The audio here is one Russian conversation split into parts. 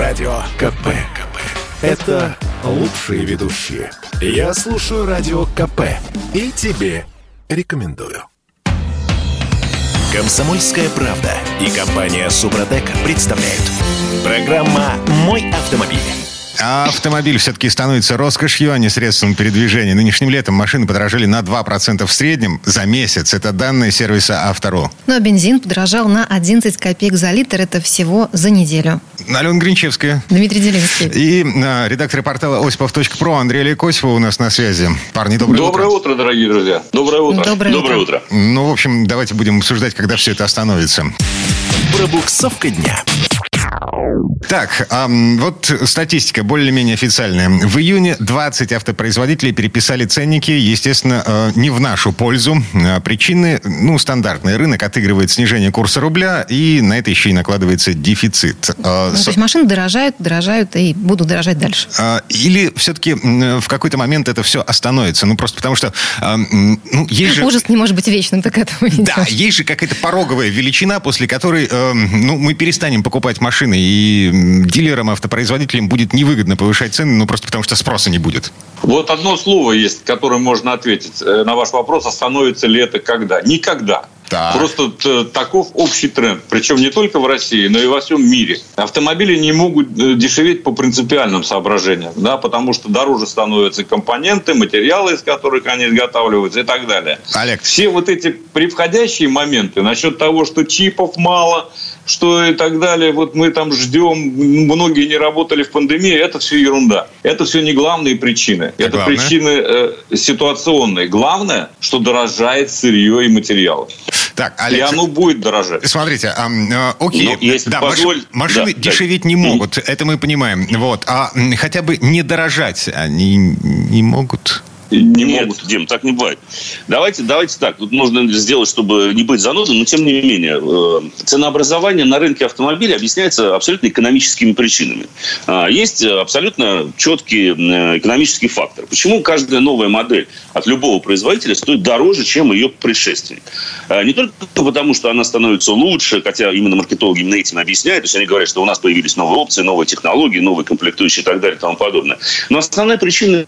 Радио КП. КП. Это лучшие ведущие. Я слушаю Радио КП. И тебе рекомендую. Комсомольская правда и компания Супротек представляют. Программа «Мой автомобиль». А автомобиль все-таки становится роскошью, а не средством передвижения. Нынешним летом машины подорожали на 2% в среднем за месяц. Это данные сервиса «Автору». Ну а бензин подорожал на 11 копеек за литр. Это всего за неделю. Алена Гринчевская. Дмитрий Делинский. И а, редактор портала осипов.про Андрей Лекосипов у нас на связи. Парни, доброе, доброе утро. утро. дорогие друзья. Доброе утро. Доброе, доброе утро. утро. Ну, в общем, давайте будем обсуждать, когда все это остановится. Пробуксовка дня. Так, эм, вот статистика более-менее официальная. В июне 20 автопроизводителей переписали ценники, естественно, э, не в нашу пользу. Э, причины, ну, стандартные. Рынок отыгрывает снижение курса рубля, и на это еще и накладывается дефицит. Э, Ну, то есть машины дорожают, дорожают и будут дорожать дальше. э, или все-таки в какой-то момент это все остановится? Ну, просто потому что, э, ну, есть же... Ужас не может быть вечным, так этого не Да, есть же какая-то пороговая величина, после которой э, ну, мы перестанем покупать машины, и м, дилерам, автопроизводителям будет невыгодно повышать цены, ну просто потому что спроса не будет. Вот одно слово есть, которым можно ответить э, на ваш вопрос, остановится ли это когда. Никогда. Так. Просто т- таков общий тренд. Причем не только в России, но и во всем мире. Автомобили не могут э, дешеветь по принципиальным соображениям, да, потому что дороже становятся компоненты, материалы, из которых они изготавливаются и так далее. Олег, Все вот эти превходящие моменты насчет того, что чипов мало, что и так далее, вот мы там ждем, многие не работали в пандемии, это все ерунда. Это все не главные причины. А это главное? причины э, ситуационные. Главное, что дорожает сырье и материалы. так, И Олег, оно будет дорожать. смотрите, ам, э, окей, Ну, если да, позволь- маш- машины да, дешеветь да. не могут, это мы понимаем, вот, а хотя бы не дорожать они не могут. Не Нет, могут. Дим, так не бывает. Давайте, давайте так. Тут нужно сделать, чтобы не быть занудным, но тем не менее. э, Ценообразование на рынке автомобилей объясняется абсолютно экономическими причинами. А, Есть абсолютно четкий экономический фактор. Почему каждая новая модель от любого производителя стоит дороже, чем ее предшественник? А, Не только потому, что она становится лучше, хотя именно маркетологи именно этим объясняют. То есть они говорят, что у нас появились новые опции, новые технологии, новые комплектующие и так далее и тому подобное. Но основная причина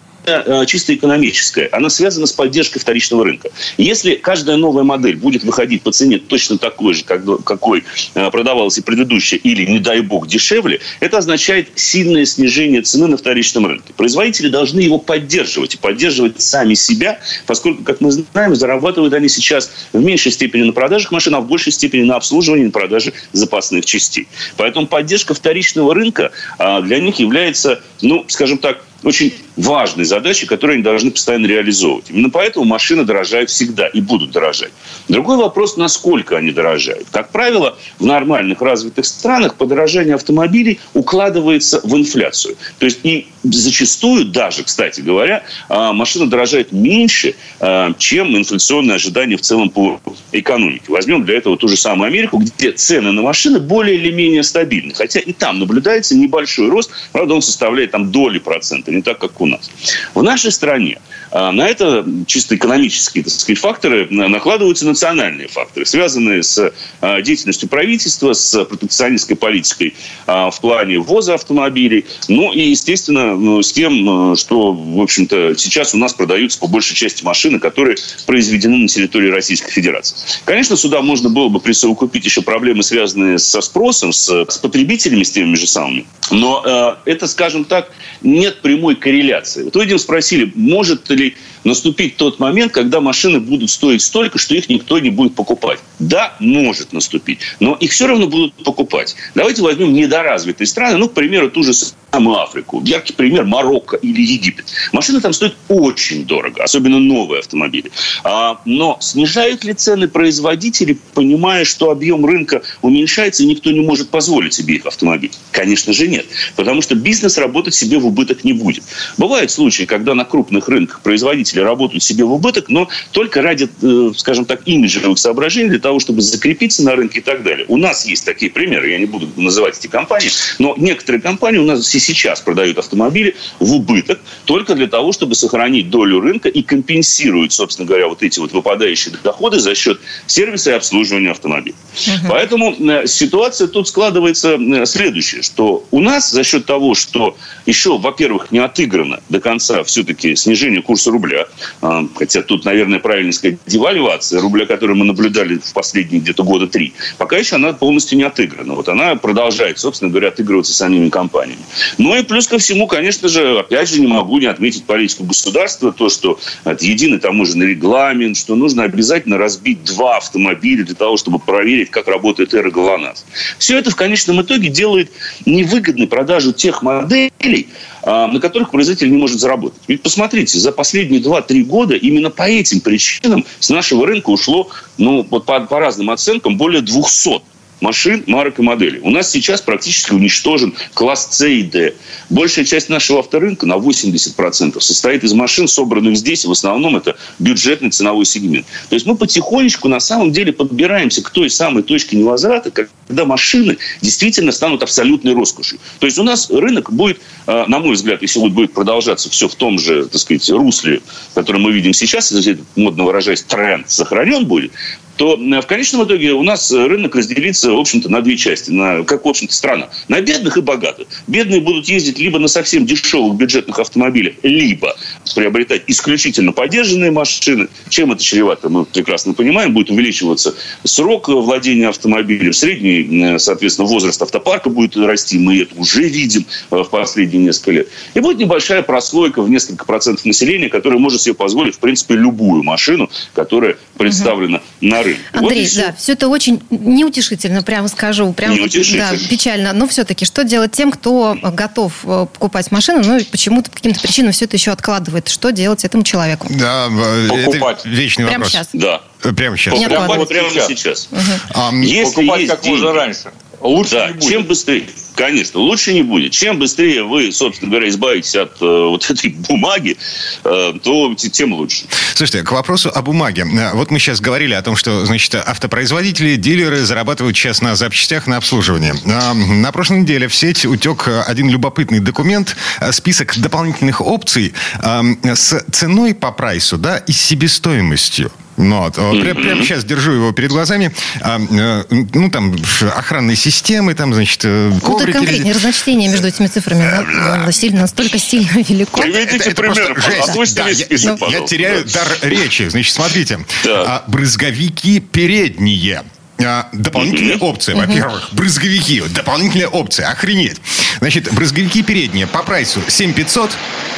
чисто экономическая. Она связана с поддержкой вторичного рынка. Если каждая новая модель будет выходить по цене точно такой же, как, какой э, продавалась и предыдущая, или, не дай бог, дешевле, это означает сильное снижение цены на вторичном рынке. Производители должны его поддерживать и поддерживать сами себя, поскольку, как мы знаем, зарабатывают они сейчас в меньшей степени на продажах машин, а в большей степени на обслуживании и продаже запасных частей. Поэтому поддержка вторичного рынка а, для них является, ну, скажем так, очень важной задачей, которую они должны постоянно реализовывать. Именно поэтому машины дорожают всегда и будут дорожать. Другой вопрос, насколько они дорожают. Как правило, в нормальных развитых странах подорожание автомобилей укладывается в инфляцию. То есть и зачастую даже, кстати говоря, а, машина дорожает меньше, а, чем инфляционные ожидания в целом по экономике. Возьмем для этого ту же самую Америку, где цены на машины более или менее стабильны. Хотя и там наблюдается небольшой рост, правда, он составляет там доли процента, не так, как у нас. В нашей стране а, на это чисто экономические так сказать, факторы на- накладываются национальные факторы, связанные с а, деятельностью правительства, с протекционистской политикой а, в плане ввоза автомобилей, ну и, естественно, ну, с тем, что, в общем-то, сейчас у нас продаются по большей части машины, которые произведены на территории Российской Федерации. Конечно, сюда можно было бы присовокупить еще проблемы, связанные со спросом, с, с потребителями, с теми же самыми. Но э, это, скажем так, нет прямой корреляции. Вот вы, Дим, спросили, может ли наступить тот момент, когда машины будут стоить столько, что их никто не будет покупать. Да, может наступить, но их все равно будут покупать. Давайте возьмем недоразвитые страны, ну, к примеру, ту же самую Африку. Яркий пример Марокко или Египет. Машины там стоят очень дорого, особенно новые автомобили. А, но снижают ли цены производители, понимая, что объем рынка уменьшается и никто не может позволить себе их автомобиль? Конечно же нет. Потому что бизнес работать себе в убыток не будет. Бывают случаи, когда на крупных рынках производители работают себе в убыток, но только ради, э, скажем так, имиджевых соображений, для того, чтобы закрепиться на рынке и так далее. У нас есть такие примеры, я не буду называть эти компании, но некоторые компании у нас сейчас продают автомобили в убыток только для того, чтобы сохранить долю рынка и компенсируют, собственно говоря, вот эти вот выпадающие доходы за счет сервиса и обслуживания автомобиля. Угу. Поэтому э, ситуация тут складывается э, следующая, что у нас за счет того, что еще, во-первых, не отыграно до конца все-таки снижение курса рубля, а, хотя тут, наверное, правильно сказать, девальвация рубля, которую мы наблюдали в последние где-то года три, пока еще она полностью не отыграна. Вот она продолжает, собственно говоря, отыгрываться самими компаниями. Ну и плюс ко всему, конечно же, опять же, не могу не отметить политику государства, то, что это единый таможенный регламент, что нужно обязательно разбить два автомобиля для того, чтобы проверить, как работает эра ГЛОНАСС. Все это в конечном итоге делает невыгодной продажу тех моделей, а, на которых производитель не может заработать. Ведь посмотрите, за последние 2-3 года именно по этим причинам с нашего рынка ушло, ну, вот по, по разным оценкам, более 200 машин, марок и моделей. У нас сейчас практически уничтожен класс С и Д. Большая часть нашего авторынка на 80% состоит из машин, собранных здесь. В основном это бюджетный ценовой сегмент. То есть мы потихонечку на самом деле подбираемся к той самой точке невозврата, когда машины действительно станут абсолютной роскошью. То есть у нас рынок будет, э, на мой взгляд, если вот будет продолжаться все в том же, так сказать, русле, которое мы видим сейчас, если модно выражаясь, тренд сохранен будет, то э, в конечном итоге у нас рынок разделится, в общем-то, на две части. На, как, в общем-то, страна. На бедных и богатых. Бедные будут ездить либо на совсем дешевых бюджетных автомобилях, либо приобретать исключительно поддержанные машины. Чем это чревато, мы прекрасно понимаем. Будет увеличиваться срок владения автомобилем. Средний, э, соответственно, возраст автопарка будет расти. Мы это уже видим э, в последние несколько лет. И будет небольшая прослойка в несколько процентов населения, которая может себе позволить, в принципе, любую машину, которая представлена угу. на рынке. Андрей, вот да, все это очень неутешительно, прямо скажу. Прям, да, печально. Но все-таки, что делать тем, кто готов э, покупать машину, но почему-то по каким-то причинам все это еще откладывает? Что делать этому человеку? Да, покупать. это вечный прямо вопрос. Сейчас. Да. Прямо сейчас. Покупать прямо сейчас. Угу. А, Если покупать как деньги, можно раньше. Лучше да, не будет. Чем быстрее. Конечно, лучше не будет. Чем быстрее вы, собственно говоря, избавитесь от э, вот этой бумаги, э, то тем лучше. Слушайте, к вопросу о бумаге. Э, вот мы сейчас говорили о том, что, значит, автопроизводители, дилеры зарабатывают сейчас на запчастях, на обслуживании. Э, на прошлой неделе в сеть утек один любопытный документ, э, список дополнительных опций э, с ценой по прайсу, да, и себестоимостью. Ну, вот. Прямо, прямо сейчас держу его перед глазами. А, э, ну, там, охранные системы, там, значит, э, коврики. Ну, конкретнее разночтение между этими цифрами да, сильно, настолько сильно велико. Приведите это, пример, жесть. Да, я, список, я, я теряю дар речи. Значит, смотрите. Да. А, брызговики передние. А, дополнительные опции. Во-первых, брызговики. Дополнительные опции. Охренеть. Значит, брызговики передние по прайсу 7500,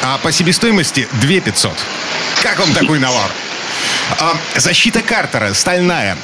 а по себестоимости 2500. Как вам такой навар? А, защита Картера, стальная.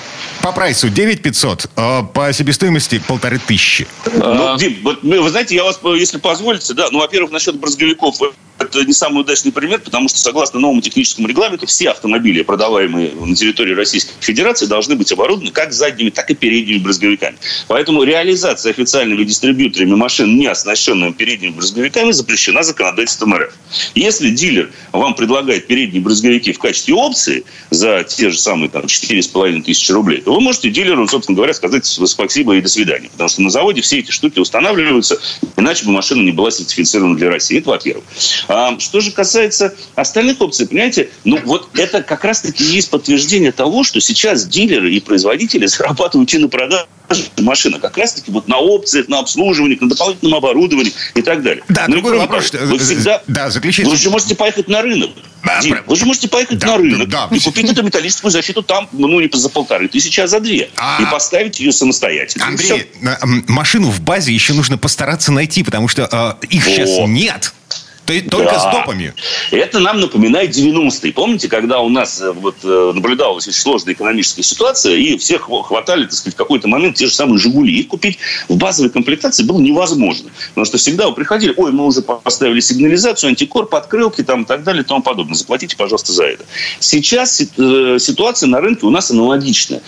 По прайсу 9 500, а по себестоимости полторы тысячи. Ну, Дим, вот, вы знаете, я вас, если позволите, да, ну, во-первых, насчет брызговиков это не самый удачный пример, потому что, согласно новому техническому регламенту, все автомобили, продаваемые на территории Российской Федерации, должны быть оборудованы как задними, так и передними брызговиками. Поэтому реализация официальными дистрибьюторами машин, не оснащенными передними брызговиками, запрещена законодательством РФ. Если дилер вам предлагает передние брызговики в качестве опции за те же самые там, 4,5 тысячи рублей, то вы можете дилеру, собственно говоря, сказать спасибо и до свидания. Потому что на заводе все эти штуки устанавливаются, иначе бы машина не была сертифицирована для России. Это во-первых. А, что же касается остальных опций, понимаете, ну вот это как раз-таки есть подтверждение того, что сейчас дилеры и производители зарабатывают и на продаже машина как раз-таки вот на опциях, на обслуживании, на дополнительном оборудовании и так далее. Да, ну, другой вопрос. Того, вы всегда... Да, заключите. Вы же можете поехать на рынок. Да, Дим, вы же можете поехать да, на рынок да, да. и купить эту металлическую защиту там, ну, не за полторы тысячи, а за две. А... И поставить ее самостоятельно. Андрей, машину в базе еще нужно постараться найти, потому что э, их О. сейчас нет. Только да. с допами. Это нам напоминает 90-е. Помните, когда у нас э, вот, э, наблюдалась очень сложная экономическая ситуация, и всех хватали, так сказать, в какой-то момент те же самые «Жигули». Их купить в базовой комплектации было невозможно. Потому что всегда вы приходили, ой, мы уже поставили сигнализацию, антикор, подкрылки там, и так далее и тому подобное. Заплатите, пожалуйста, за это. Сейчас э, ситуация на рынке у нас аналогичная.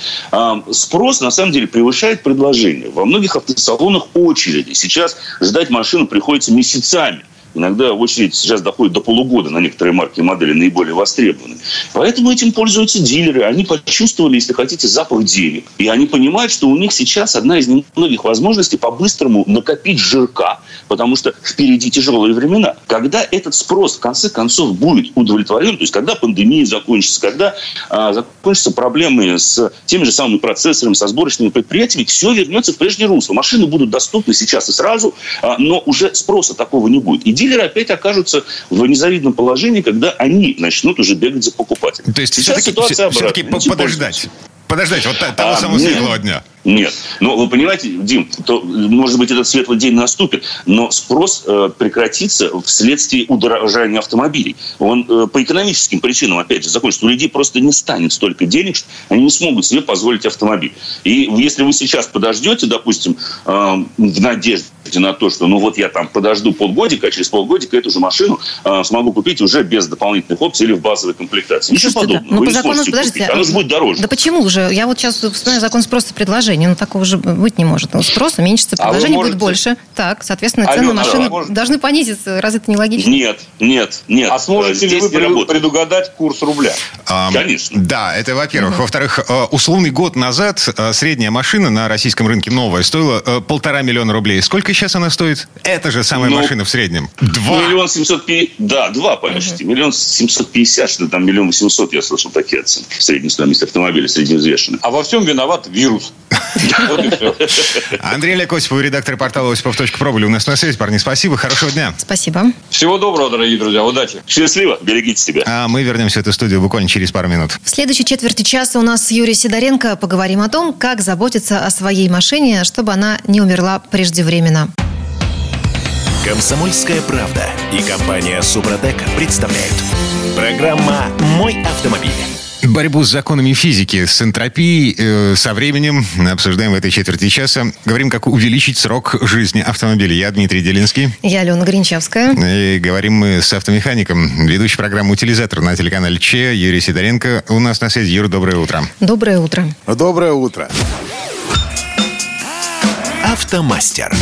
Спрос, на самом деле, превышает предложение. Во многих автосалонах очереди. Сейчас ждать машину приходится месяцами Иногда очередь сейчас доходит до полугода на некоторые марки и модели наиболее востребованы. Поэтому этим пользуются дилеры. Они почувствовали, если хотите, запах денег. И они понимают, что у них сейчас одна из немногих возможностей по-быстрому накопить жирка, потому что впереди тяжелые времена. Когда этот спрос в конце концов будет удовлетворен, то есть когда пандемия закончится, когда а, закончатся проблемы с теми же самыми процессорами, со сборочными предприятиями, все вернется в прежнее русло. Машины будут доступны сейчас и сразу, а, но уже спроса такого не будет. И дилеры опять окажутся в незавидном положении, когда они начнут уже бегать за покупателем. То есть все-таки, все-таки подождать подождать вот того а, самого светлого дня. Нет. Ну, вы понимаете, Дим, то, может быть, этот светлый день наступит, но спрос э, прекратится вследствие удорожания автомобилей. Он э, по экономическим причинам, опять же, закончится. У людей просто не станет столько денег, что они не смогут себе позволить автомобиль. И если вы сейчас подождете, допустим, э, в надежде на то, что ну вот я там подожду полгодика, а через полгодика эту же машину э, смогу купить уже без дополнительных опций или в базовой комплектации. Ничего подобного. Да. Ну, вы по закону, подождите, купить. Оно же будет дороже. Да почему же? Я вот сейчас вспоминаю закон спроса предложения предложений. Ну, такого же быть не может. Спрос уменьшится, предложений а можете... будет больше. Так, соответственно, цены Алена, машины можете... должны понизиться. Разве это не логично? Нет, нет, нет. А сможете ли вы предугадать курс рубля? А, Конечно. Да, это во-первых. Угу. Во-вторых, э, условный год назад э, средняя машина на российском рынке новая стоила э, полтора миллиона рублей. Сколько сейчас она стоит? Это же самая ну, машина в среднем. Два. Миллион семьсот пятьдесят. Да, два почти. Угу. Миллион семьсот пятьдесят, что там миллион восемьсот, я слышал такие оценки. Средняя стоимость автомобиля, средневзвешенная. А во всем виноват вирус. Андрей Олег Осипов, редактор портала осипов.про были у нас на связи. Парни, спасибо, хорошего дня. Спасибо. Всего доброго, дорогие друзья, удачи. Счастливо, берегите себя. А мы вернемся в эту студию буквально через пару минут. В следующей четверти часа у нас Юрий Сидоренко. Поговорим о том, как заботиться о своей машине, чтобы она не умерла преждевременно. Комсомольская правда и компания Супротек представляют. Программа «Мой автомобиль». Борьбу с законами физики, с энтропией, э, со временем обсуждаем в этой четверти часа. Говорим, как увеличить срок жизни автомобиля. Я Дмитрий Делинский. Я Алена Гринчевская. И говорим мы с автомехаником, ведущий программы «Утилизатор» на телеканале ЧЕ Юрий Сидоренко. У нас на связи. Юр, доброе утро. Доброе утро. Доброе утро. Автомастер.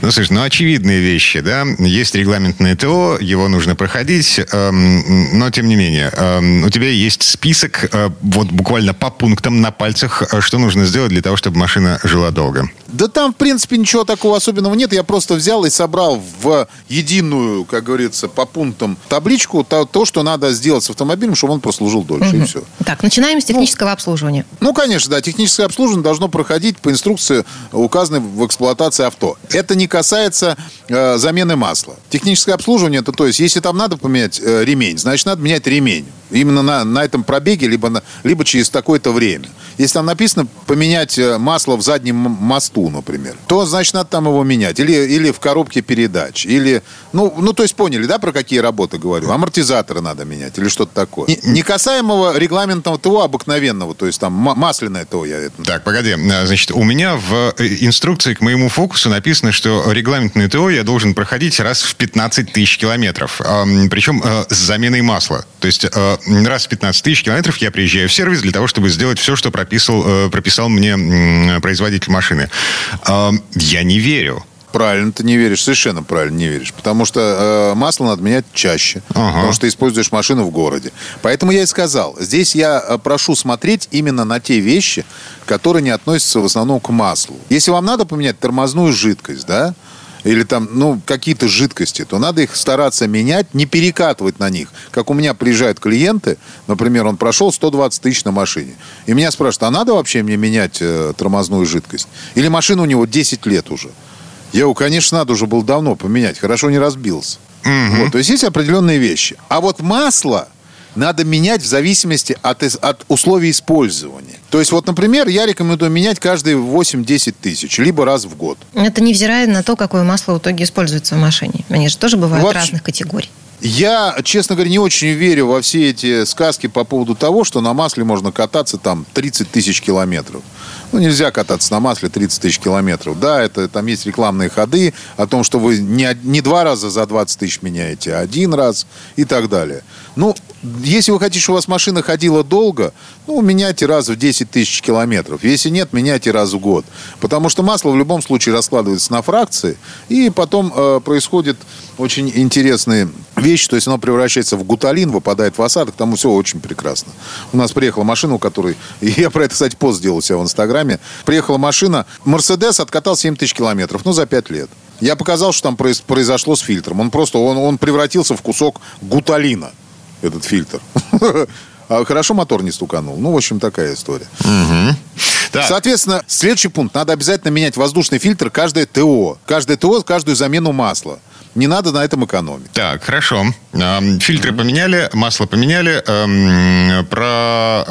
Ну, слушай, ну, очевидные вещи, да. Есть регламентное ТО, его нужно проходить, эм, но, тем не менее, эм, у тебя есть список, э, вот буквально по пунктам на пальцах, э, что нужно сделать для того, чтобы машина жила долго. Да там, в принципе, ничего такого особенного нет. Я просто взял и собрал в единую, как говорится, по пунктам табличку то, то что надо сделать с автомобилем, чтобы он прослужил дольше, угу. и все. Так, начинаем с технического ну, обслуживания. Ну, конечно, да. Техническое обслуживание должно проходить по инструкции, указанной в эксплуатации авто. Это не касается э, замены масла. Техническое обслуживание, это то есть, если там надо поменять э, ремень, значит, надо менять ремень. Именно на, на этом пробеге, либо, на, либо через такое-то время. Если там написано поменять э, масло в заднем мосту, например, то, значит, надо там его менять. Или, или в коробке передач. Или, ну, ну, то есть поняли, да, про какие работы говорю? Амортизаторы надо менять или что-то такое. Не, не касаемого регламентного ТО обыкновенного, то есть там масляное ТО я это... Так, погоди. Значит, у меня в э, инструкции к моему фокусу написано, что регламентное ТО я должен проходить раз в 15 тысяч километров. Причем э, с заменой масла. То есть раз в 15 тысяч километров я приезжаю в сервис для того, чтобы сделать все, что прописал, э, прописал мне производитель машины. Я не верю. Правильно, ты не веришь, совершенно правильно не веришь. Потому что э, масло надо менять чаще. Ага. Потому что ты используешь машину в городе. Поэтому я и сказал, здесь я э, прошу смотреть именно на те вещи, которые не относятся в основном к маслу. Если вам надо поменять тормозную жидкость, да, или там, ну, какие-то жидкости, то надо их стараться менять, не перекатывать на них. Как у меня приезжают клиенты, например, он прошел 120 тысяч на машине, и меня спрашивают, а надо вообще мне менять э, тормозную жидкость? Или машина у него 10 лет уже? Я его, конечно, надо уже был давно поменять, хорошо не разбился. Угу. Вот, то есть есть определенные вещи. А вот масло надо менять в зависимости от, от условий использования. То есть, вот, например, я рекомендую менять каждые 8-10 тысяч, либо раз в год. Это невзирая на то, какое масло в итоге используется в машине. Они же тоже бывают Вообще, разных категорий. Я, честно говоря, не очень верю во все эти сказки по поводу того, что на масле можно кататься там 30 тысяч километров. Ну, нельзя кататься на масле 30 тысяч километров. Да, это, там есть рекламные ходы о том, что вы не, не два раза за 20 тысяч меняете, а один раз и так далее. Ну, Если вы хотите, чтобы у вас машина ходила долго, ну, меняйте раз в 10 тысяч километров. Если нет, меняйте раз в год. Потому что масло в любом случае раскладывается на фракции, и потом э, происходит очень интересные вещи, то есть оно превращается в гуталин, выпадает в осадок, там все очень прекрасно. У нас приехала машина, у которой, я про это, кстати, пост сделал себя в Инстаграме, приехала машина, Мерседес откатал 7 тысяч километров, ну, за 5 лет. Я показал, что там произошло с фильтром. Он просто, он, он превратился в кусок гуталина, этот фильтр. А хорошо мотор не стуканул. Ну, в общем, такая история. Угу. Соответственно, следующий пункт. Надо обязательно менять воздушный фильтр каждое ТО. Каждое ТО, каждую замену масла. Не надо на этом экономить. Так, хорошо. Фильтры поменяли, масло поменяли. Про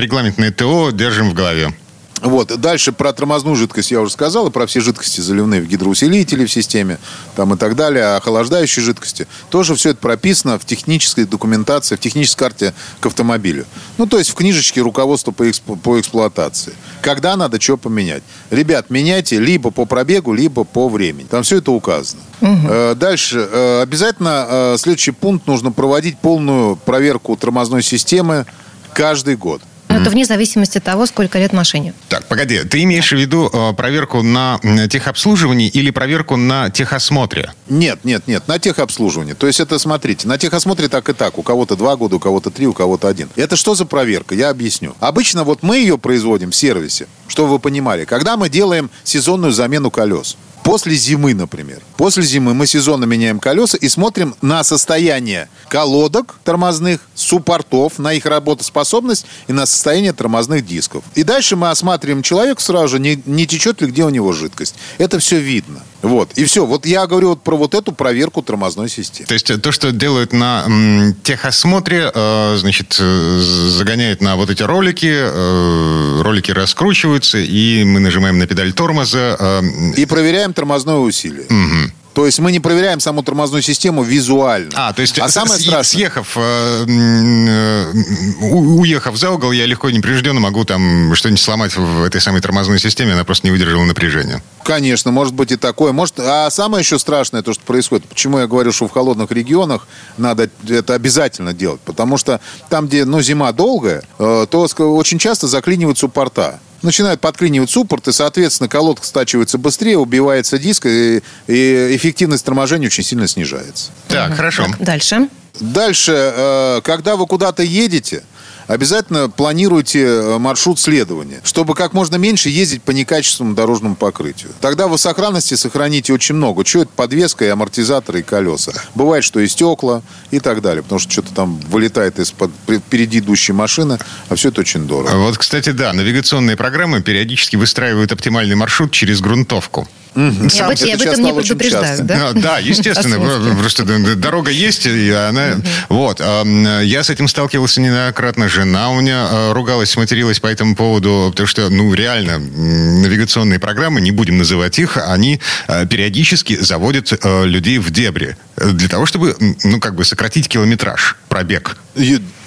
регламентное ТО держим в голове. Вот. Дальше про тормозную жидкость я уже сказал, и про все жидкости заливные в гидроусилители в системе там и так далее, охлаждающие жидкости. Тоже все это прописано в технической документации, в технической карте к автомобилю. Ну, то есть в книжечке руководства по, эксп... по эксплуатации. Когда надо что поменять. Ребят, меняйте либо по пробегу, либо по времени. Там все это указано. Угу. Дальше. Э, обязательно э, следующий пункт нужно проводить полную проверку тормозной системы каждый год. Но это вне зависимости от того, сколько лет машине. Так, погоди, ты имеешь в виду э, проверку на техобслуживании или проверку на техосмотре? Нет, нет, нет, на техобслуживании. То есть это, смотрите, на техосмотре так и так. У кого-то два года, у кого-то три, у кого-то один. Это что за проверка? Я объясню. Обычно вот мы ее производим в сервисе, чтобы вы понимали, когда мы делаем сезонную замену колес. После зимы, например. После зимы мы сезонно меняем колеса и смотрим на состояние колодок тормозных, суппортов, на их работоспособность и на состояние тормозных дисков. И дальше мы осматриваем человека сразу же, не, не течет ли где у него жидкость. Это все видно. Вот. И все. Вот я говорю вот про вот эту проверку тормозной системы. То есть э, то, что делают на м, техосмотре, э, значит, э, загоняют на вот эти ролики, э, ролики раскручиваются, и мы нажимаем на педаль тормоза. Э, и проверяем проверяем тормозное усилие. Угу. То есть мы не проверяем саму тормозную систему визуально. А, то есть а самое страшное... съехав, э, э, уехав за угол, я легко и непрежденно могу там что-нибудь сломать в этой самой тормозной системе, она просто не выдержала напряжения. Конечно, может быть и такое. Может, а самое еще страшное, то, что происходит, почему я говорю, что в холодных регионах надо это обязательно делать, потому что там, где ну, зима долгая, э, то очень часто заклиниваются порта начинают подклинивать суппорт, и, соответственно, колодка стачивается быстрее, убивается диск, и, и эффективность торможения очень сильно снижается. Так, угу. хорошо. Дальше. Дальше, э, когда вы куда-то едете, обязательно планируйте э, маршрут следования, чтобы как можно меньше ездить по некачественному дорожному покрытию. Тогда вы сохранности сохраните очень много. Что это подвеска и амортизаторы и колеса. Бывает, что и стекла и так далее, потому что что-то там вылетает из-под впереди идущей машины, а все это очень дорого. Вот, кстати, да, навигационные программы периодически выстраивают оптимальный маршрут через грунтовку. Угу. Сам, об, об этом не предупреждают, да? Да, естественно. Просто дорога есть, и она... Вот. Я с этим сталкивался неоднократно. Жена у меня а, ругалась, материлась по этому поводу, потому что, ну, реально, навигационные программы, не будем называть их, они а, периодически заводят а, людей в дебри для того, чтобы, ну, как бы сократить километраж, пробег.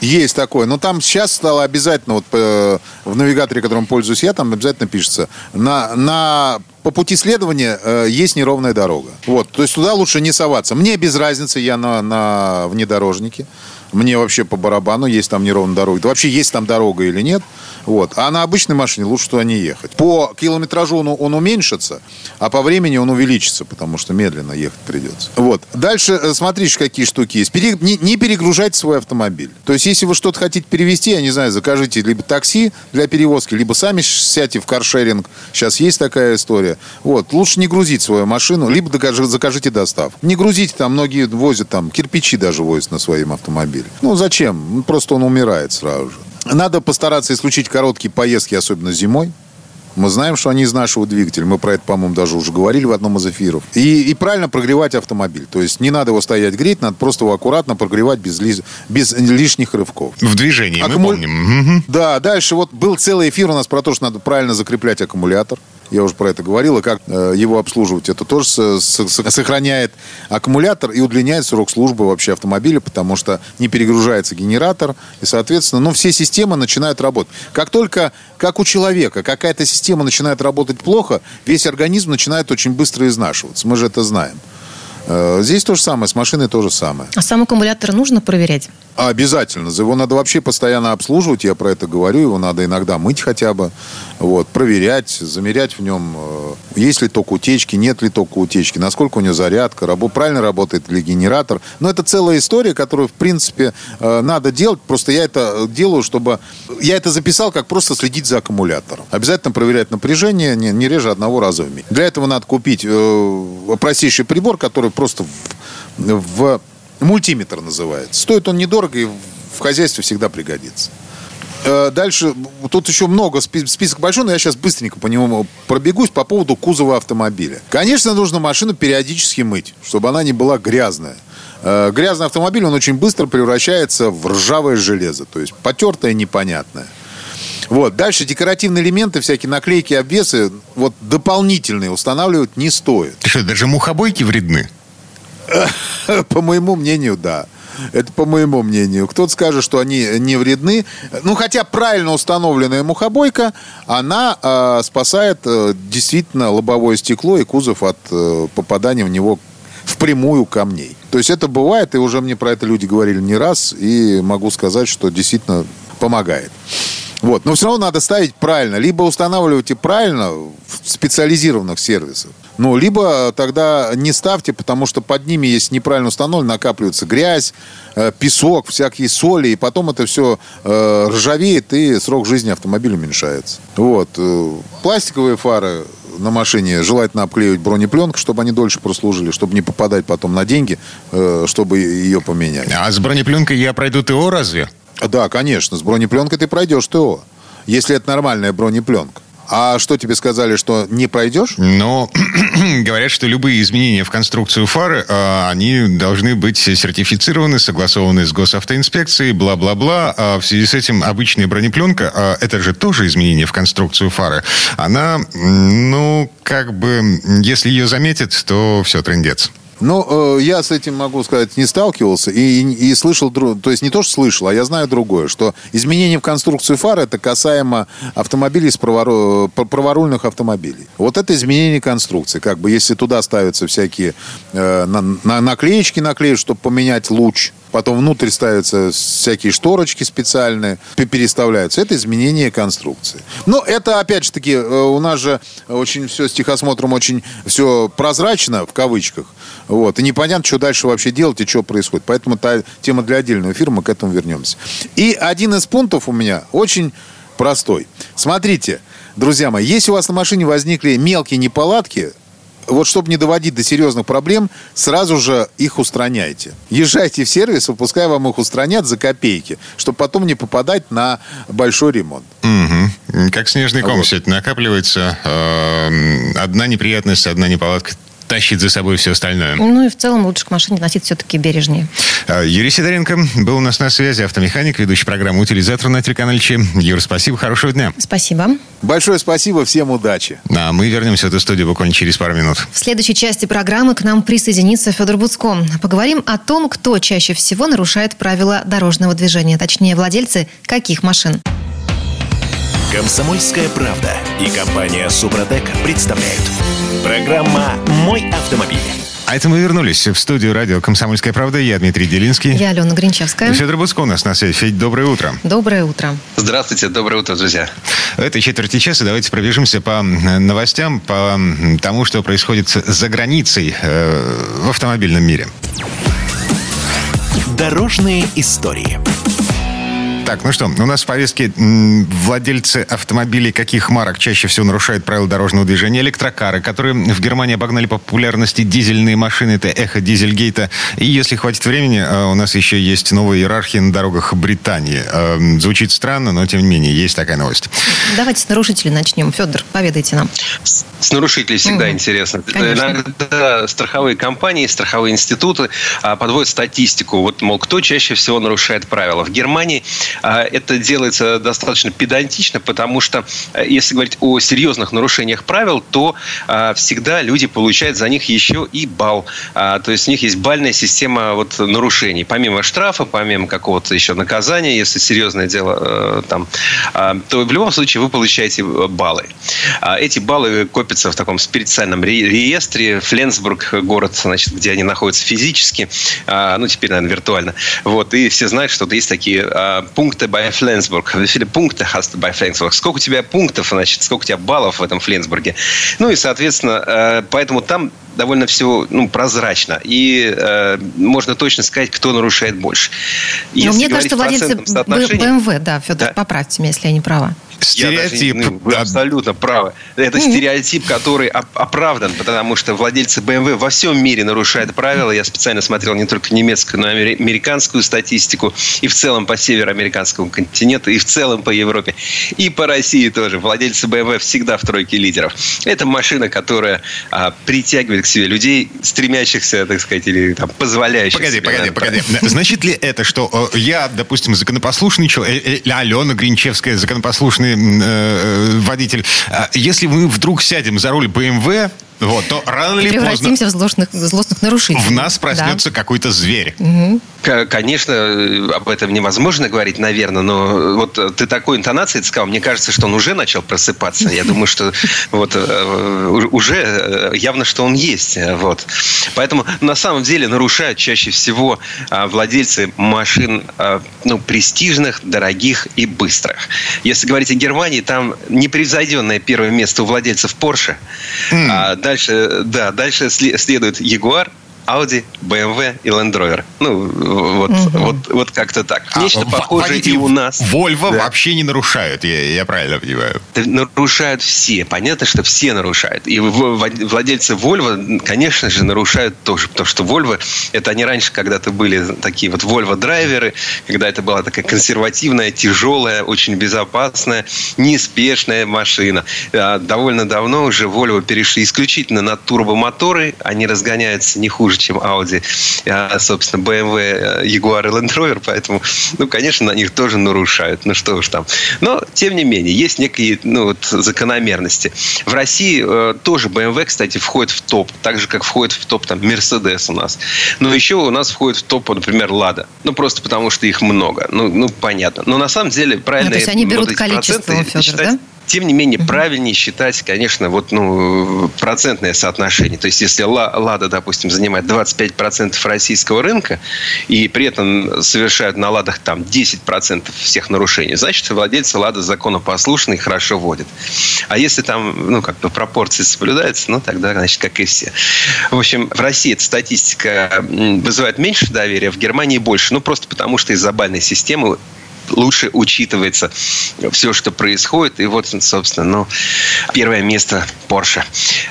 Есть такое. Но там сейчас стало обязательно, вот э, в навигаторе, которым пользуюсь я, там обязательно пишется, на, на по пути следования э, есть неровная дорога. Вот, то есть туда лучше не соваться. Мне без разницы, я на, на внедорожнике. Мне вообще по барабану, есть там неровная дорога. Вообще есть там дорога или нет. Вот. А на обычной машине лучше туда не ехать. По километражу он, он уменьшится, а по времени он увеличится, потому что медленно ехать придется. Вот. Дальше э, смотрите, какие штуки есть. Пере, не, не перегружайте свой автомобиль. То есть, если вы что-то хотите перевезти, я не знаю, закажите либо такси для перевозки, либо сами сядьте в каршеринг. Сейчас есть такая история. Вот. Лучше не грузить свою машину, либо закажите доставку. Не грузите, там многие возят там кирпичи даже возят на своем автомобиле. Ну, зачем? Просто он умирает сразу же. Надо постараться исключить короткие поездки, особенно зимой. Мы знаем, что они из нашего двигателя. Мы про это, по-моему, даже уже говорили в одном из эфиров. И, и правильно прогревать автомобиль. То есть не надо его стоять греть, надо просто его аккуратно прогревать без, ли, без лишних рывков. В движении, Аккуму... мы помним. Да, дальше вот был целый эфир у нас про то, что надо правильно закреплять аккумулятор. Я уже про это говорил. И как э, его обслуживать. Это тоже сохраняет аккумулятор и удлиняет срок службы вообще автомобиля, потому что не перегружается генератор. И, соответственно, ну, все системы начинают работать. Как только, как у человека, какая-то система начинает работать плохо, весь организм начинает очень быстро изнашиваться. Мы же это знаем. Э, здесь то же самое, с машиной то же самое. А сам аккумулятор нужно проверять? Обязательно. Его надо вообще постоянно обслуживать, я про это говорю. Его надо иногда мыть хотя бы, вот, проверять, замерять в нем, э, есть ли ток утечки, нет ли тока утечки, насколько у него зарядка, рабо, правильно работает ли генератор. Но это целая история, которую, в принципе, э, надо делать. Просто я это делаю, чтобы... Я это записал, как просто следить за аккумулятором. Обязательно проверять напряжение не, не реже одного раза в месяц. Для этого надо купить э, простейший прибор, который просто в, в Мультиметр называется. Стоит он недорого и в хозяйстве всегда пригодится. Э, дальше, тут еще много, список большой, но я сейчас быстренько по нему пробегусь по поводу кузова автомобиля. Конечно, нужно машину периодически мыть, чтобы она не была грязная. Э, грязный автомобиль, он очень быстро превращается в ржавое железо, то есть потертое, непонятное. Вот. Дальше декоративные элементы, всякие наклейки, обвесы, вот дополнительные устанавливать не стоит. Ты что, даже мухобойки вредны? По моему мнению, да. Это по моему мнению. Кто-то скажет, что они не вредны. Ну, хотя правильно установленная мухобойка, она э, спасает э, действительно лобовое стекло и кузов от э, попадания в него впрямую камней. То есть это бывает, и уже мне про это люди говорили не раз, и могу сказать, что действительно помогает. Вот. Но все равно надо ставить правильно. Либо устанавливайте правильно в специализированных сервисах, ну, либо тогда не ставьте, потому что под ними, если неправильно установлено, накапливается грязь, э, песок, всякие соли, и потом это все э, ржавеет, и срок жизни автомобиля уменьшается. Вот. Э, пластиковые фары на машине желательно обклеивать бронепленку, чтобы они дольше прослужили, чтобы не попадать потом на деньги, чтобы ее поменять. А с бронепленкой я пройду ТО разве? Да, конечно. С бронепленкой ты пройдешь ТО. Если это нормальная бронепленка. А что тебе сказали, что не пройдешь? Ну, говорят, что любые изменения в конструкцию фары, э, они должны быть сертифицированы, согласованы с госавтоинспекцией, бла-бла-бла. А в связи с этим обычная бронепленка, э, это же тоже изменение в конструкцию фары, она, ну, как бы, если ее заметят, то все, трендец. Ну, э, я с этим, могу сказать, не сталкивался и, и слышал, то есть не то, что слышал, а я знаю другое, что изменение в конструкцию фары это касаемо автомобилей с правору, праворульных автомобилей. Вот это изменение конструкции. Как бы если туда ставятся всякие э, на, на, наклеечки наклеют, чтобы поменять луч, потом внутрь ставятся всякие шторочки специальные, переставляются. Это изменение конструкции. Но это, опять же таки, э, у нас же очень все с техосмотром очень все прозрачно, в кавычках. Вот. И непонятно, что дальше вообще делать и что происходит. Поэтому та тема для отдельного эфира, мы к этому вернемся. И один из пунктов у меня очень простой. Смотрите, друзья мои, если у вас на машине возникли мелкие неполадки, вот чтобы не доводить до серьезных проблем, сразу же их устраняйте. Езжайте в сервис, пускай вам их устранят за копейки, чтобы потом не попадать на большой ремонт. Угу. Как снежный ком вот. все это накапливается. Э, одна неприятность, одна неполадка тащит за собой все остальное. Ну и в целом лучше к машине относиться все-таки бережнее. А, Юрий Сидоренко был у нас на связи, автомеханик, ведущий программу «Утилизатор» на телеканале Че. Юр, спасибо, хорошего дня. Спасибо. Большое спасибо, всем удачи. А мы вернемся в эту студию буквально через пару минут. В следующей части программы к нам присоединится Федор Буцко. Поговорим о том, кто чаще всего нарушает правила дорожного движения, точнее, владельцы каких машин. Комсомольская правда и компания Супротек представляют. Программа «Мой автомобиль». А это мы вернулись в студию радио «Комсомольская правда». Я Дмитрий Делинский. Я Алена Гринчевская. Федор Буцко у нас на связи. Федь, доброе утро. Доброе утро. Здравствуйте, доброе утро, друзья. В этой четверти часа давайте пробежимся по новостям, по тому, что происходит за границей э, в автомобильном мире. Дорожные истории. Так, ну что, у нас в повестке владельцы автомобилей каких марок чаще всего нарушают правила дорожного движения? Электрокары, которые в Германии обогнали по популярности дизельные машины, это эхо дизельгейта. И если хватит времени, э, у нас еще есть новая иерархия на дорогах Британии. Э, звучит странно, но тем не менее, есть такая новость. Давайте с нарушителей начнем. Федор, поведайте нам. С нарушителей всегда угу. интересно. Конечно. Иногда страховые компании, страховые институты а, подводят статистику. Вот, мол, кто чаще всего нарушает правила. В Германии это делается достаточно педантично, потому что э, если говорить о серьезных нарушениях правил, то а, всегда люди получают за них еще и балл. А, то есть у них есть бальная система вот нарушений. Помимо штрафа, помимо какого-то еще наказания, если серьезное дело э, там, то в любом случае вы получаете баллы. Эти баллы копятся в таком специальном реестре. Фленсбург, город, значит, где они находятся физически, ну, теперь, наверное, виртуально. Вот, и все знают, что есть такие пункты bei Flensburg. Wie viele Punkte hast du bei Flensburg? Сколько у тебя пунктов, значит, сколько у тебя баллов в этом Фленсбурге? Ну и, соответственно, э, поэтому там довольно все ну, прозрачно. И э, можно точно сказать, кто нарушает больше. Но мне кажется, владельцы BMW, да, Федор, да. поправьте меня, если я не права. Стереотип. Даже, ну, вы абсолютно правы. Это стереотип, который оправдан, потому что владельцы BMW во всем мире нарушают правила. Я специально смотрел не только немецкую, но и американскую статистику. И в целом по североамериканскому континенту, и в целом по Европе. И по России тоже. Владельцы BMW всегда в тройке лидеров. Это машина, которая а, притягивает к себе людей, стремящихся, так сказать, или там, позволяющих Погоди, себе, погоди, погоди. Значит ли это, что э, я, допустим, законопослушный человек, э, э, Алена Гринчевская, законопослушный э, водитель, а если мы вдруг сядем за руль BMW, вот, то рано или поздно... Превратимся в злостных, злостных нарушителей. В нас проснется да. какой-то зверь. Угу. Конечно, об этом невозможно говорить, наверное, но вот ты такой интонацией сказал, мне кажется, что он уже начал просыпаться. Я думаю, что вот э, уже э, явно, что он есть. Вот. Поэтому на самом деле нарушают чаще всего а, владельцы машин а, ну, престижных, дорогих и быстрых. Если говорить о Германии, там непревзойденное первое место у владельцев Porsche. Mm. Дальше, да, дальше следует Jaguar, Audi, BMW и Land Rover. Ну, вот, угу. вот, вот как-то так. А, Нечто а, похожее и у нас. Volvo да. вообще не нарушают, я, я правильно понимаю? Нарушают все. Понятно, что все нарушают. И владельцы Volvo, конечно же, нарушают тоже. Потому что Volvo, это они раньше когда-то были такие вот Volvo-драйверы, когда это была такая консервативная, тяжелая, очень безопасная, неспешная машина. А довольно давно уже Volvo перешли исключительно на турбомоторы. Они разгоняются не хуже хуже, чем Audi, а, собственно, BMW, Jaguar и Land Rover, поэтому, ну, конечно, на них тоже нарушают. Ну, что уж там. Но, тем не менее, есть некие ну, вот, закономерности. В России э, тоже BMW, кстати, входит в топ, так же, как входит в топ там Mercedes у нас. Но еще у нас входит в топ, например, Lada. Ну, просто потому, что их много. Ну, ну понятно. Но на самом деле, правильно... Ну, то есть они берут количество, Федор, считать, да? Тем не менее, правильнее считать, конечно, вот, ну, процентное соотношение. То есть, если «Лада», допустим, занимает 25% российского рынка, и при этом совершают на «Ладах» там 10% всех нарушений, значит, владельцы «Лада» законопослушны и хорошо водят. А если там, ну, как бы пропорции соблюдаются, ну, тогда, значит, как и все. В общем, в России эта статистика вызывает меньше доверия, в Германии больше. Ну, просто потому, что из-за бальной системы лучше учитывается все, что происходит. И вот, собственно, ну, первое место Porsche.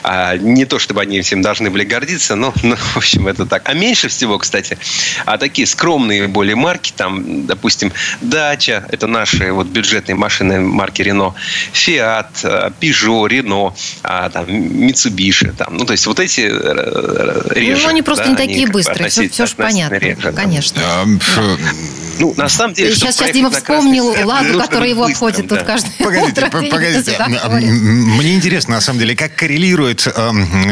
А, не то, чтобы они всем должны были гордиться, но, ну, в общем, это так. А меньше всего, кстати, а такие скромные более марки, там, допустим, Дача, это наши вот бюджетные машины марки Renault, Fiat, э, Peugeot, Renault, а, там, Mitsubishi, там, ну, то есть вот эти э, реже. Ну, они просто да, не такие быстрые, все, все же понятно, реже, конечно. Да. Ну, на самом деле, сейчас, сейчас Дима вспомнил Ладу, которая его обходит тут каждый Погодите, погодите. Мне интересно, на самом деле, как коррелирует эм,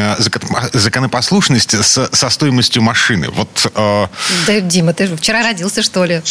законопослушность со стоимостью машины? Вот. Э, да, Дима, ты же вчера родился, что ли?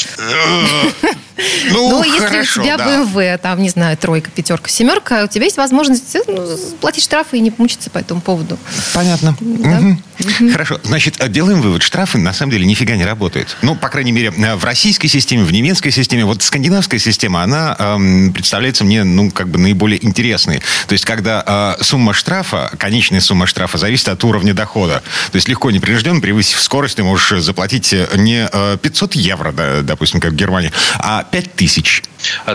Ну, Но если хорошо, у тебя да. BMW, там, не знаю, тройка, пятерка, семерка, у тебя есть возможность ну, платить штрафы и не мучиться по этому поводу. Понятно. Да? Угу. Угу. Хорошо. Значит, делаем вывод. Штрафы на самом деле нифига не работают. Ну, по крайней мере, в российской системе, в немецкой системе. Вот скандинавская система, она эм, представляется мне, ну, как бы наиболее интересной. То есть, когда э, сумма штрафа, конечная сумма штрафа зависит от уровня дохода. То есть, легко непринужденно, превысив скорость, ты можешь заплатить не 500 евро, да, допустим, как в Германии, а 5000.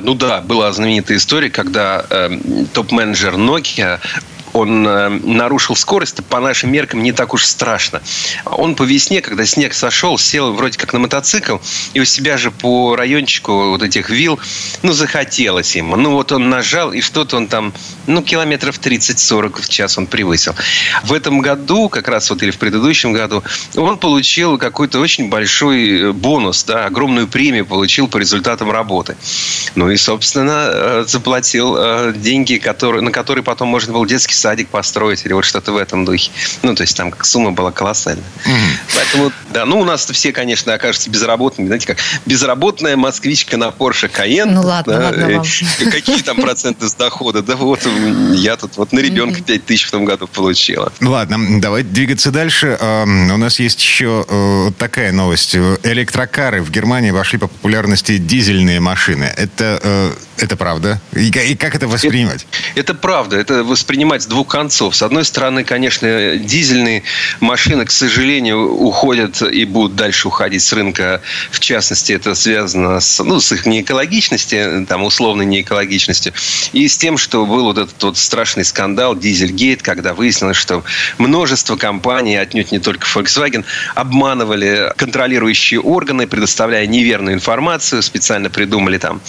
Ну да, была знаменитая история, когда э, топ-менеджер Nokia он э, нарушил скорость, по нашим меркам не так уж страшно. Он по весне, когда снег сошел, сел вроде как на мотоцикл, и у себя же по райончику вот этих вил, ну, захотелось ему. Ну, вот он нажал, и что-то он там, ну, километров 30-40 в час он превысил. В этом году, как раз вот или в предыдущем году, он получил какой-то очень большой э, бонус, да, огромную премию получил по результатам работы. Ну и, собственно, э, заплатил деньги, которые, на которые потом можно было детский садик построить или вот что-то в этом духе. Ну, то есть там сумма была колоссальная. Mm-hmm. Поэтому, да, ну, у нас все, конечно, окажутся безработными. Знаете, как безработная москвичка на Porsche Cayenne. Ну, ладно, да, ладно вам. Какие там проценты с дохода? Да вот я тут вот на ребенка 5 тысяч в том году получила. Ладно, давайте двигаться дальше. У нас есть еще э, такая новость. Электрокары в Германии вошли по популярности дизельные машины. Это, э, это правда? И, и как это воспринимать? Это, это правда. Это воспринимать с двух концов. С одной стороны, конечно, дизельные машины, к сожалению, уходят и будут дальше уходить с рынка. В частности, это связано с, ну, с их неэкологичностью, там, условной неэкологичностью, и с тем, что был вот этот вот страшный скандал Дизельгейт, когда выяснилось, что множество компаний, отнюдь не только Volkswagen, обманывали контролирующие органы, предоставляя неверную информацию, специально придумали там,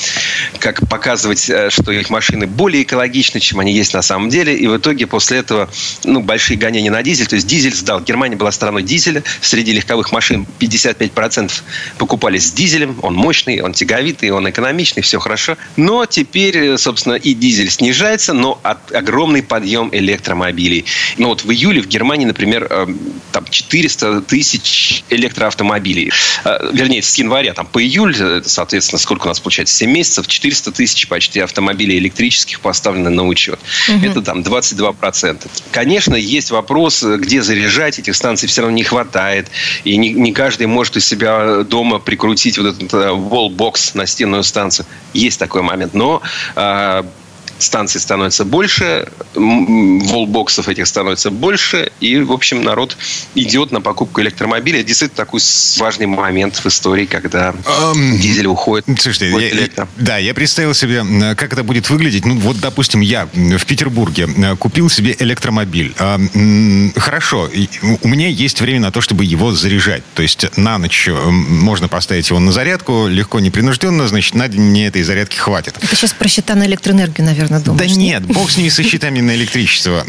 как показывать, э, что их машины более экологичны, чем они есть на самом деле. И в итоге после этого ну, большие гонения на дизель. То есть дизель сдал. Германия была страной дизеля. Среди легковых машин 55% покупались с дизелем. Он мощный, он тяговитый, он экономичный, все хорошо. Но теперь, э, собственно, и дизель снижается, но от, огромный подъем электромобилей. Ну вот в июле в Германии, например, э, там 400 тысяч электроавтомобилей. Вернее, с января там по июль, соответственно, сколько у нас получается? 7 месяцев, 400 тысяч почти автомобилей электрических поставлены на учет. Угу. Это там 22%. Конечно, есть вопрос, где заряжать. Этих станций все равно не хватает. И не, не каждый может у себя дома прикрутить вот этот wallbox на стенную станцию. Есть такой момент. Но а, станций становится больше, волбоксов этих становится больше, и, в общем, народ идет на покупку электромобиля. Действительно, такой важный момент в истории, когда um, дизель уходит. Слушайте, я, электро. да, я представил себе, как это будет выглядеть. Ну, вот, допустим, я в Петербурге купил себе электромобиль. Хорошо, у меня есть время на то, чтобы его заряжать. То есть на ночь можно поставить его на зарядку, легко, непринужденно, значит, на день мне этой зарядки хватит. Это сейчас про счета на электроэнергию, наверное наверное, думаешь. Да нет, бог с ними со счетами на электричество.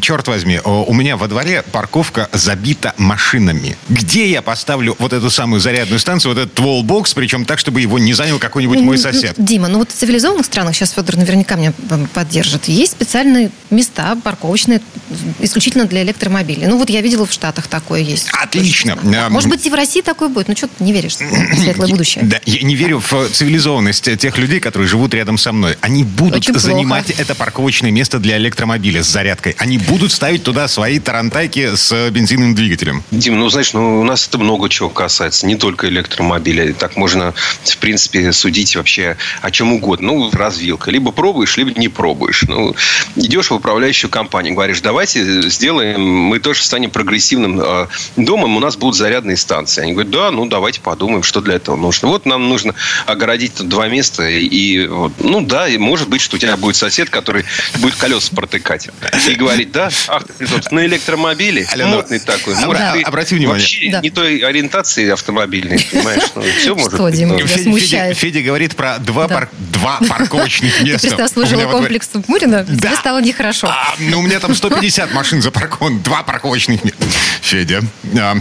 Черт возьми, у меня во дворе парковка забита машинами. Где я поставлю вот эту самую зарядную станцию, вот этот wallbox, причем так, чтобы его не занял какой-нибудь мой сосед? Дима, ну вот в цивилизованных странах, сейчас Федор наверняка меня поддержит, есть специальные места парковочные исключительно для электромобилей. Ну вот я видела в Штатах такое есть. Отлично. Да. Может быть и в России такое будет, но что ты не веришь в светлое будущее? Да, я не верю в цивилизованность тех людей, которые живут рядом со мной. Они будут Очень занимать это парковочное место для электромобиля с зарядкой. Они будут ставить туда свои тарантайки с бензиновым двигателем. Дим, ну, знаешь, ну, у нас это много чего касается. Не только электромобиля. Так можно, в принципе, судить вообще о чем угодно. Ну, развилка. Либо пробуешь, либо не пробуешь. Ну, идешь в управляющую компанию, говоришь, давайте сделаем, мы тоже станем прогрессивным э, домом, у нас будут зарядные станции. Они говорят, да, ну, давайте подумаем, что для этого нужно. Вот нам нужно огородить тут два места. И, ну, да, может быть, что у тебя будет сосед, который будет колеса протыкать. И говорит, да, ах, ты тут на электромобиле, Алло, мутный такой. Может, да, ты обрати внимание. вообще да. не той ориентации автомобильной, понимаешь? Ну, все может что, быть. Дима, Федя, Федя, Федя говорит про два, да. пар, два парковочных места. Ты представил жилой комплекс Мурина, да. тебе стало нехорошо. А, ну, у меня там 150 машин запаркован, два парковочных места. Федя, а,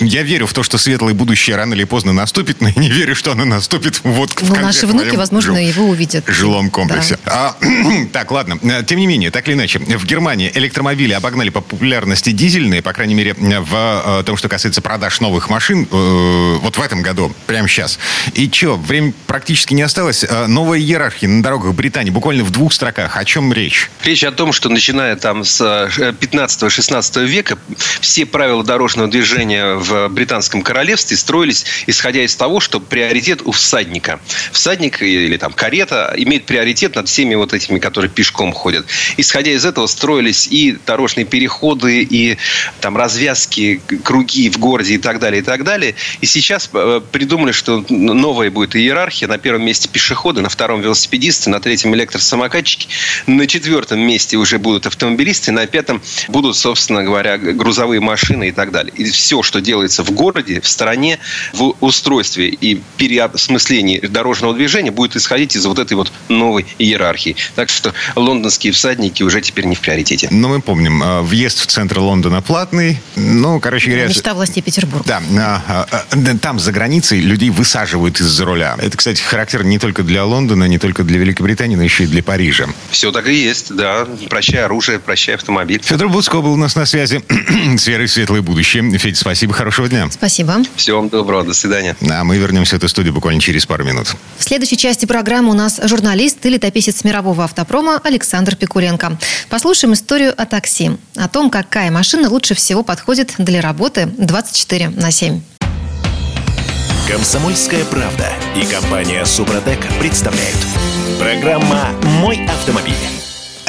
я верю в то, что светлое будущее рано или поздно наступит, но я не верю, что оно наступит вот в ну, наши внуки, возможно, его увидят. жилом комплексе. Да. А, так, ладно. Э, тем не менее, так или иначе, в Германии электромобили обогнали по популярности дизельные, по крайней мере, в э, том, что касается продаж новых машин, э, вот в этом году, прямо сейчас. И что, время практически не осталось. Новая иерархия на дорогах Британии, буквально в двух строках. О чем речь? Речь о том, что начиная там с 15-16 века все правила дорожного движения в британском королевстве строились исходя из того, что приоритет у всадника. Всадник или там карета имеет приоритет над всеми вот этими, которые пешком ходят. Исходя из этого строились и дорожные переходы, и там развязки, круги в городе и так далее, и так далее. И сейчас э, придумали, что новая будет иерархия. На первом месте пешеходы, на втором велосипедисты, на третьем электросамокатчики, на четвертом месте уже будут автомобилисты, на пятом будут, собственно говоря, грузовые машины и так далее. И все, что делается в городе, в стране, в устройстве и переосмыслении дорожного движения будет исходить из вот этой вот новой иерархии. Так что лондонские всадники уже теперь не в приоритете. Но мы помним, э, въезд в центр Лондона платный. Ну, короче говоря... Мечта властей Петербурга. Да. А, а, а, там, за границей, людей высаживают из-за руля. Это, кстати, характерно не только для Лондона, не только для Великобритании, но еще и для Парижа. Все так и есть, да. Прощай оружие, прощай автомобиль. Федор Буцко был у нас на связи с верой светлое будущее. Федя, спасибо, хорошего дня. Спасибо. Всего вам доброго, до свидания. А мы вернемся в эту студию буквально через пару минут. В следующей части программы у нас журналист и летописец мирового автопрома Александр Пикуленко. Послушаем историю о такси. О том, какая машина лучше всего подходит для работы 24 на 7. Комсомольская правда и компания Супротек представляют. Программа «Мой автомобиль».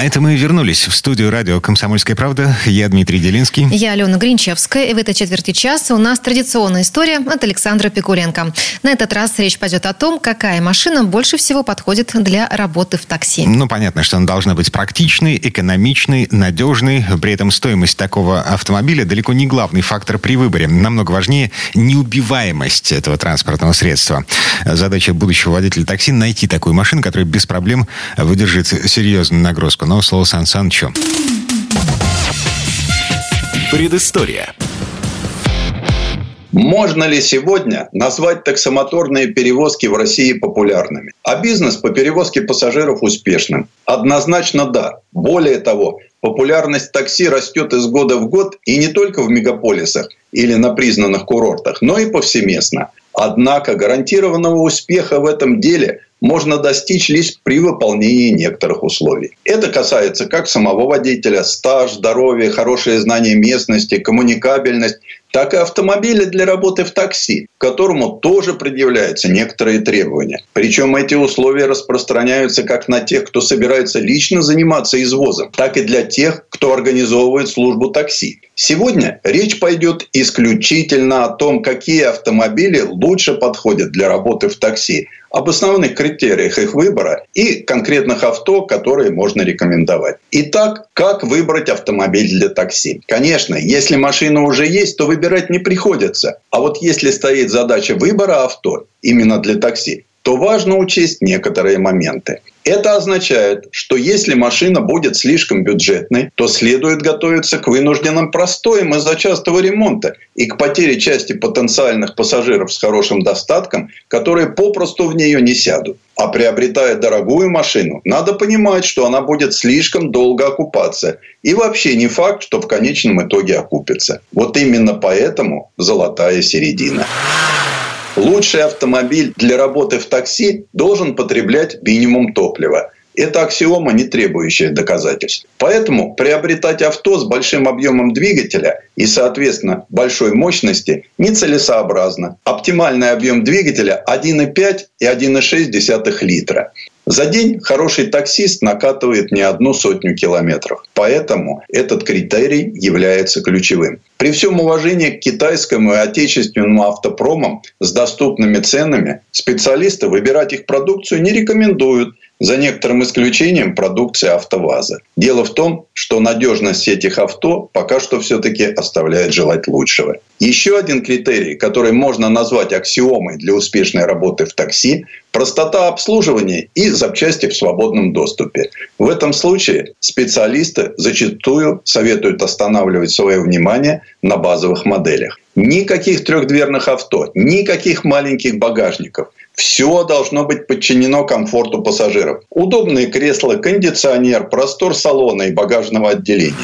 А это мы вернулись в студию радио «Комсомольская правда». Я Дмитрий Делинский. Я Алена Гринчевская. И в этой четверти часа у нас традиционная история от Александра Пикуленко. На этот раз речь пойдет о том, какая машина больше всего подходит для работы в такси. Ну, понятно, что она должна быть практичной, экономичной, надежной. При этом стоимость такого автомобиля далеко не главный фактор при выборе. Намного важнее неубиваемость этого транспортного средства. Задача будущего водителя такси – найти такую машину, которая без проблем выдержит серьезную нагрузку но слово Сан Санычу. Предыстория. Можно ли сегодня назвать таксомоторные перевозки в России популярными, а бизнес по перевозке пассажиров успешным? Однозначно да. Более того, популярность такси растет из года в год и не только в мегаполисах или на признанных курортах, но и повсеместно. Однако гарантированного успеха в этом деле можно достичь лишь при выполнении некоторых условий. Это касается как самого водителя, стаж, здоровье, хорошее знание местности, коммуникабельность, так и автомобиля для работы в такси, к которому тоже предъявляются некоторые требования. Причем эти условия распространяются как на тех, кто собирается лично заниматься извозом, так и для тех, кто организовывает службу такси. Сегодня речь пойдет исключительно о том, какие автомобили лучше подходят для работы в такси, об основных критериях их выбора и конкретных авто, которые можно рекомендовать. Итак, как выбрать автомобиль для такси? Конечно, если машина уже есть, то выбирать не приходится. А вот если стоит задача выбора авто именно для такси, то важно учесть некоторые моменты. Это означает, что если машина будет слишком бюджетной, то следует готовиться к вынужденным простоям из-за частого ремонта и к потере части потенциальных пассажиров с хорошим достатком, которые попросту в нее не сядут. А приобретая дорогую машину, надо понимать, что она будет слишком долго окупаться. И вообще не факт, что в конечном итоге окупится. Вот именно поэтому золотая середина. Лучший автомобиль для работы в такси должен потреблять минимум топлива. Это аксиома, не требующая доказательств. Поэтому приобретать авто с большим объемом двигателя и, соответственно, большой мощности нецелесообразно. Оптимальный объем двигателя 1,5 и 1,6 литра. За день хороший таксист накатывает не одну сотню километров. Поэтому этот критерий является ключевым. При всем уважении к китайскому и отечественному автопромам с доступными ценами специалисты выбирать их продукцию не рекомендуют, за некоторым исключением продукции АвтоВАЗа. Дело в том, что надежность этих авто пока что все-таки оставляет желать лучшего. Еще один критерий, который можно назвать аксиомой для успешной работы в такси – простота обслуживания и запчасти в свободном доступе. В этом случае специалисты зачастую советуют останавливать свое внимание на базовых моделях. Никаких трехдверных авто, никаких маленьких багажников – все должно быть подчинено комфорту пассажиров. Удобные кресла, кондиционер, простор салона и багажного отделения.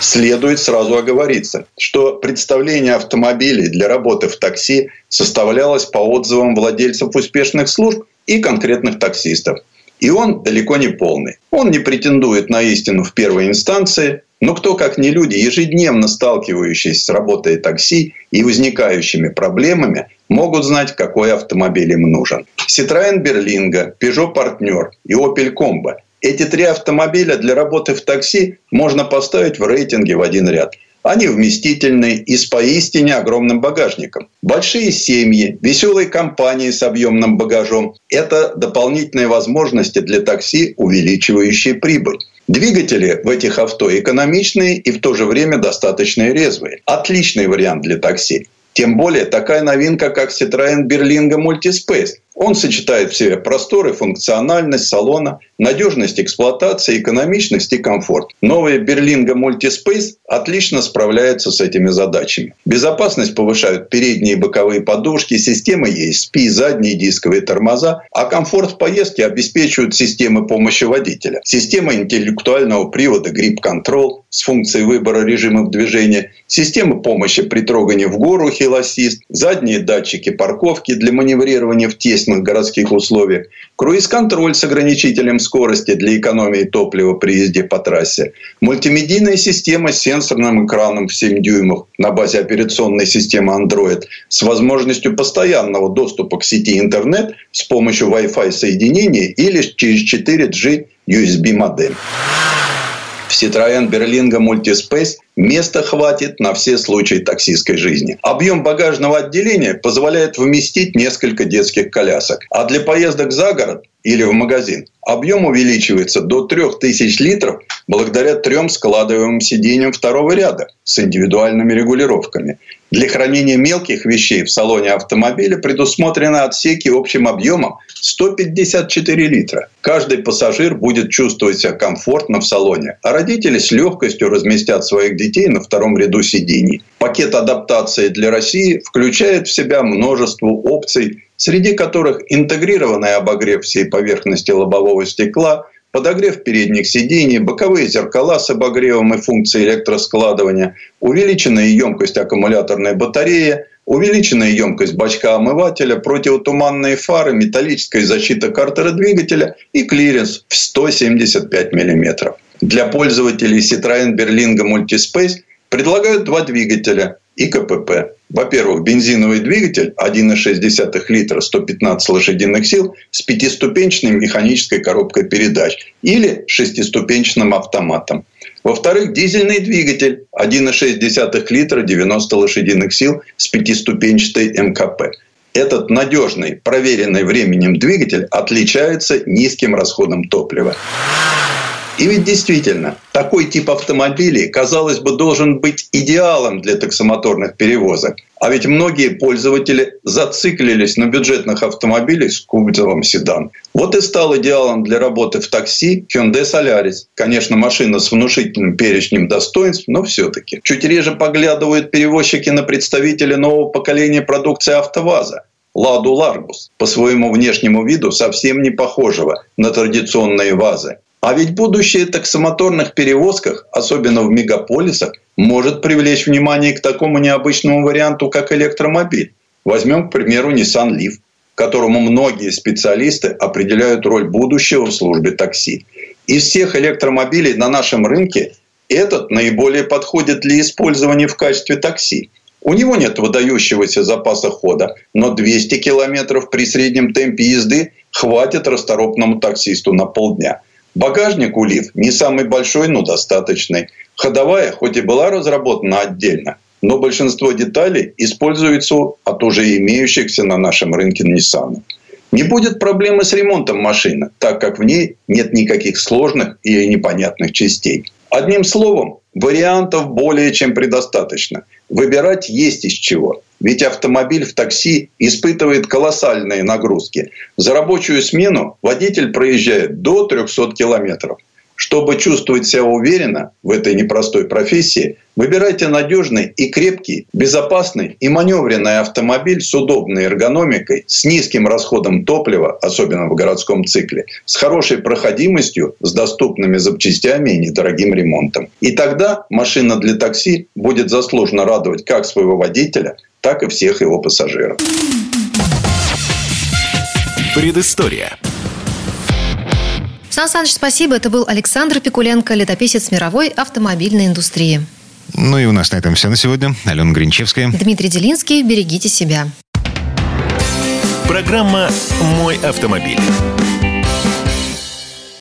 Следует сразу оговориться, что представление автомобилей для работы в такси составлялось по отзывам владельцев успешных служб и конкретных таксистов. И он далеко не полный. Он не претендует на истину в первой инстанции, Но кто, как не люди, ежедневно сталкивающиеся с работой такси и возникающими проблемами, могут знать, какой автомобиль им нужен. Citroën Berlingo, Peugeot Partner и Opel Combo – эти три автомобиля для работы в такси можно поставить в рейтинге в один ряд – они вместительные и с поистине огромным багажником. Большие семьи, веселые компании с объемным багажом – это дополнительные возможности для такси, увеличивающие прибыль. Двигатели в этих авто экономичные и в то же время достаточно резвые. Отличный вариант для такси. Тем более такая новинка, как Citroën Berlingo Multispace – он сочетает в себе простор и функциональность салона, надежность эксплуатации, экономичность и комфорт. Новая Берлинга Multispace отлично справляется с этими задачами. Безопасность повышают передние и боковые подушки, система ESP, задние дисковые тормоза, а комфорт в поездке обеспечивают системы помощи водителя. Система интеллектуального привода Grip Control с функцией выбора режимов движения, система помощи при трогании в гору Hill Assist, задние датчики парковки для маневрирования в тесном естественных городских условиях, круиз-контроль с ограничителем скорости для экономии топлива при езде по трассе, мультимедийная система с сенсорным экраном в 7 дюймов на базе операционной системы Android с возможностью постоянного доступа к сети интернет с помощью Wi-Fi соединения или через 4G USB модем. В Citroën Berlingo Multispace места хватит на все случаи таксистской жизни. Объем багажного отделения позволяет вместить несколько детских колясок. А для поездок за город или в магазин объем увеличивается до 3000 литров благодаря трем складываемым сиденьям второго ряда с индивидуальными регулировками. Для хранения мелких вещей в салоне автомобиля предусмотрены отсеки общим объемом 154 литра. Каждый пассажир будет чувствовать себя комфортно в салоне, а родители с легкостью разместят своих детей на втором ряду сидений. Пакет адаптации для России включает в себя множество опций, среди которых интегрированный обогрев всей поверхности лобового стекла – подогрев передних сидений, боковые зеркала с обогревом и функцией электроскладывания, увеличенная емкость аккумуляторной батареи, увеличенная емкость бачка омывателя, противотуманные фары, металлическая защита картера двигателя и клиренс в 175 мм. Для пользователей Citroën Berlingo Multispace предлагают два двигателя и КПП. Во-первых, бензиновый двигатель 1,6 литра 115 лошадиных сил с пятиступенчатой механической коробкой передач или шестиступенчатым автоматом. Во-вторых, дизельный двигатель 1,6 литра 90 лошадиных сил с пятиступенчатой МКП. Этот надежный, проверенный временем двигатель отличается низким расходом топлива. И ведь действительно, такой тип автомобилей, казалось бы, должен быть идеалом для таксомоторных перевозок. А ведь многие пользователи зациклились на бюджетных автомобилях с кузовом седан. Вот и стал идеалом для работы в такси Hyundai Solaris. Конечно, машина с внушительным перечнем достоинств, но все-таки. Чуть реже поглядывают перевозчики на представителя нового поколения продукции АвтоВАЗа. Ладу Ларгус, по своему внешнему виду совсем не похожего на традиционные ВАЗы. А ведь будущее таксомоторных перевозках, особенно в мегаполисах, может привлечь внимание к такому необычному варианту, как электромобиль. Возьмем, к примеру, Nissan Leaf, которому многие специалисты определяют роль будущего в службе такси. Из всех электромобилей на нашем рынке этот наиболее подходит для использования в качестве такси. У него нет выдающегося запаса хода, но 200 километров при среднем темпе езды хватит расторопному таксисту на полдня – Багажник у Лив не самый большой, но достаточный. Ходовая, хоть и была разработана отдельно, но большинство деталей используются от уже имеющихся на нашем рынке Nissan. Не будет проблемы с ремонтом машины, так как в ней нет никаких сложных и непонятных частей. Одним словом, вариантов более чем предостаточно. Выбирать есть из чего. Ведь автомобиль в такси испытывает колоссальные нагрузки. За рабочую смену водитель проезжает до 300 километров. Чтобы чувствовать себя уверенно в этой непростой профессии, выбирайте надежный и крепкий, безопасный и маневренный автомобиль с удобной эргономикой, с низким расходом топлива, особенно в городском цикле, с хорошей проходимостью, с доступными запчастями и недорогим ремонтом. И тогда машина для такси будет заслуженно радовать как своего водителя, так и всех его пассажиров. Предыстория. Сан Саныч, спасибо. Это был Александр Пикуленко, летописец мировой автомобильной индустрии. Ну и у нас на этом все на сегодня. Алена Гринчевская. Дмитрий Делинский. Берегите себя. Программа «Мой автомобиль».